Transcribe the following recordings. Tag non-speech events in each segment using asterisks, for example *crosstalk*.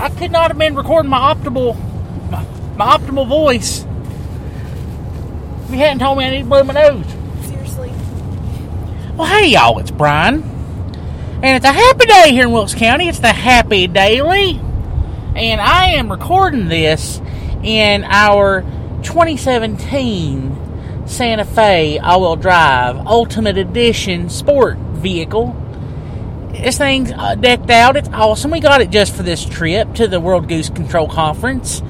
I could not have been recording my optimal my, my optimal voice. If you hadn't told me I need to blow my nose. Seriously. Well, hey y'all, it's Brian, and it's a happy day here in Wilkes County. It's the Happy Daily, and I am recording this in our 2017 Santa Fe all-wheel drive Ultimate Edition Sport vehicle. This thing's uh, decked out. It's awesome. We got it just for this trip to the World Goose Control Conference.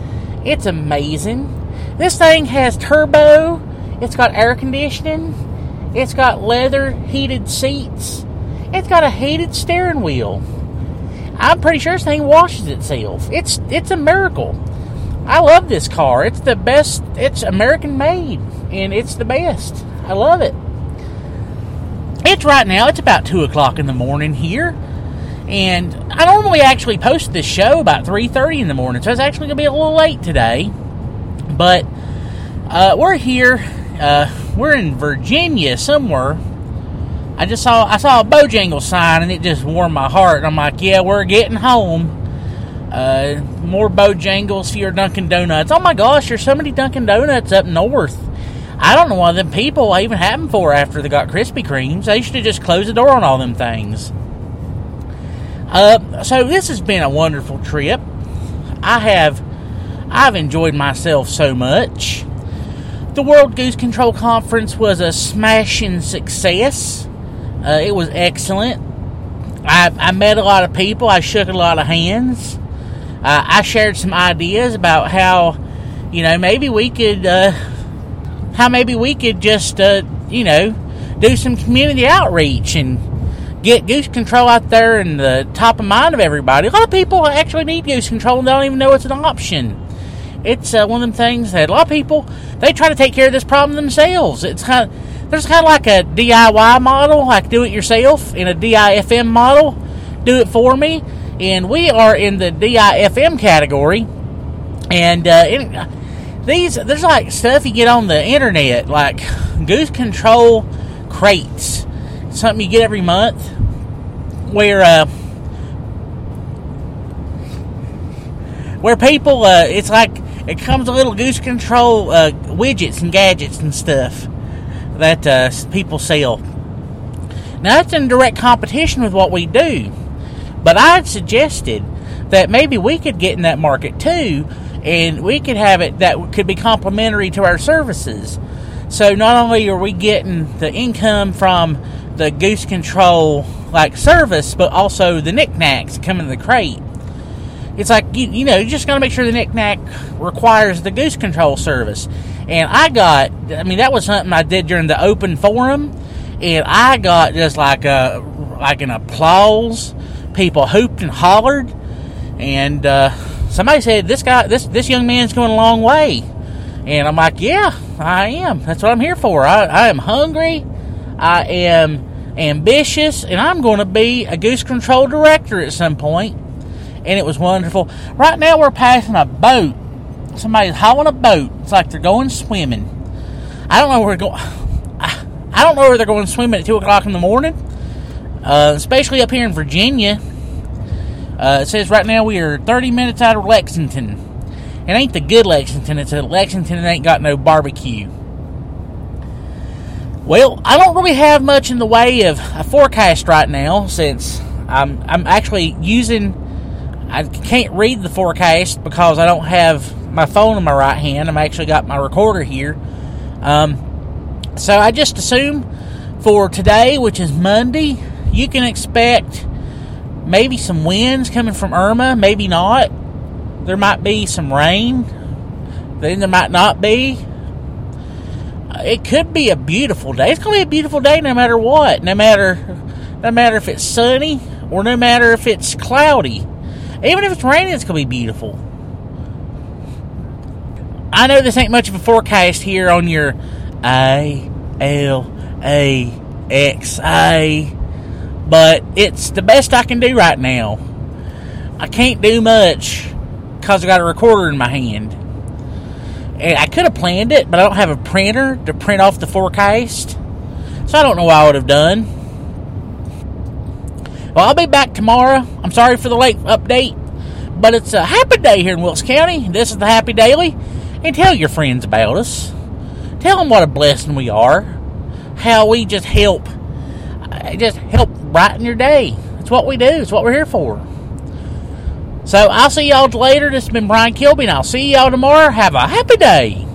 It's amazing. This thing has turbo. It's got air conditioning. It's got leather heated seats. It's got a heated steering wheel. I'm pretty sure this thing washes itself. It's it's a miracle. I love this car. It's the best. It's American made, and it's the best. I love it. It's right now. It's about two o'clock in the morning here, and I normally actually post this show about three thirty in the morning, so it's actually gonna be a little late today. But uh, we're here. Uh, we're in Virginia somewhere. I just saw I saw a Bojangles sign, and it just warmed my heart. I'm like, yeah, we're getting home. Uh, more Bojangles your Dunkin' Donuts. Oh my gosh, there's so many Dunkin' Donuts up north. I don't know why them people I even have them for after they got Krispy Kremes. They used to just close the door on all them things. Uh, so this has been a wonderful trip. I have, I've enjoyed myself so much. The World Goose Control Conference was a smashing success. Uh, it was excellent. I, I met a lot of people. I shook a lot of hands. Uh, I shared some ideas about how, you know, maybe we could, uh, how maybe we could just, uh, you know, do some community outreach and get goose control out there in the top of mind of everybody. A lot of people actually need goose control and don't even know it's an option. It's uh, one of them things that a lot of people they try to take care of this problem themselves. It's kind of there's kind of like a DIY model, like do it yourself, in a DIFM model, do it for me and we are in the DIFM category. And uh, these there's like stuff you get on the internet, like goose control crates, something you get every month, where uh, where people uh, it's like it comes a little goose control uh, widgets and gadgets and stuff that uh, people sell. Now that's in direct competition with what we do. But I had suggested that maybe we could get in that market too, and we could have it that could be complementary to our services. So not only are we getting the income from the goose control like service, but also the knickknacks coming in the crate. It's like you, you know, you just got to make sure the knickknack requires the goose control service. And I got, I mean, that was something I did during the open forum, and I got just like a like an applause people hooped and hollered, and uh, somebody said, "This guy, this this young man's going a long way." And I'm like, "Yeah, I am. That's what I'm here for. I, I am hungry. I am ambitious, and I'm going to be a goose control director at some point." And it was wonderful. Right now, we're passing a boat. Somebody's hauling a boat. It's like they're going swimming. I don't know where going. *sighs* I don't know where they're going swimming at two o'clock in the morning. Uh, especially up here in Virginia. Uh, it says right now we are 30 minutes out of Lexington. It ain't the good Lexington, it's a Lexington that ain't got no barbecue. Well, I don't really have much in the way of a forecast right now since I'm, I'm actually using. I can't read the forecast because I don't have my phone in my right hand. I'm actually got my recorder here. Um, so I just assume for today, which is Monday, you can expect maybe some winds coming from Irma, maybe not. There might be some rain, then there might not be. It could be a beautiful day. It's going to be a beautiful day no matter what. No matter no matter if it's sunny or no matter if it's cloudy. Even if it's raining, it's going to be beautiful. I know this ain't much of a forecast here on your I L A X A but it's the best I can do right now. I can't do much because I got a recorder in my hand. And I could have planned it, but I don't have a printer to print off the forecast. So I don't know what I would have done. Well, I'll be back tomorrow. I'm sorry for the late update, but it's a happy day here in Wilkes County. This is the Happy Daily. And tell your friends about us. Tell them what a blessing we are. How we just help, uh, just help brighten your day. It's what we do. It's what we're here for. So I'll see y'all later. This has been Brian Kilby, and I'll see y'all tomorrow. Have a happy day.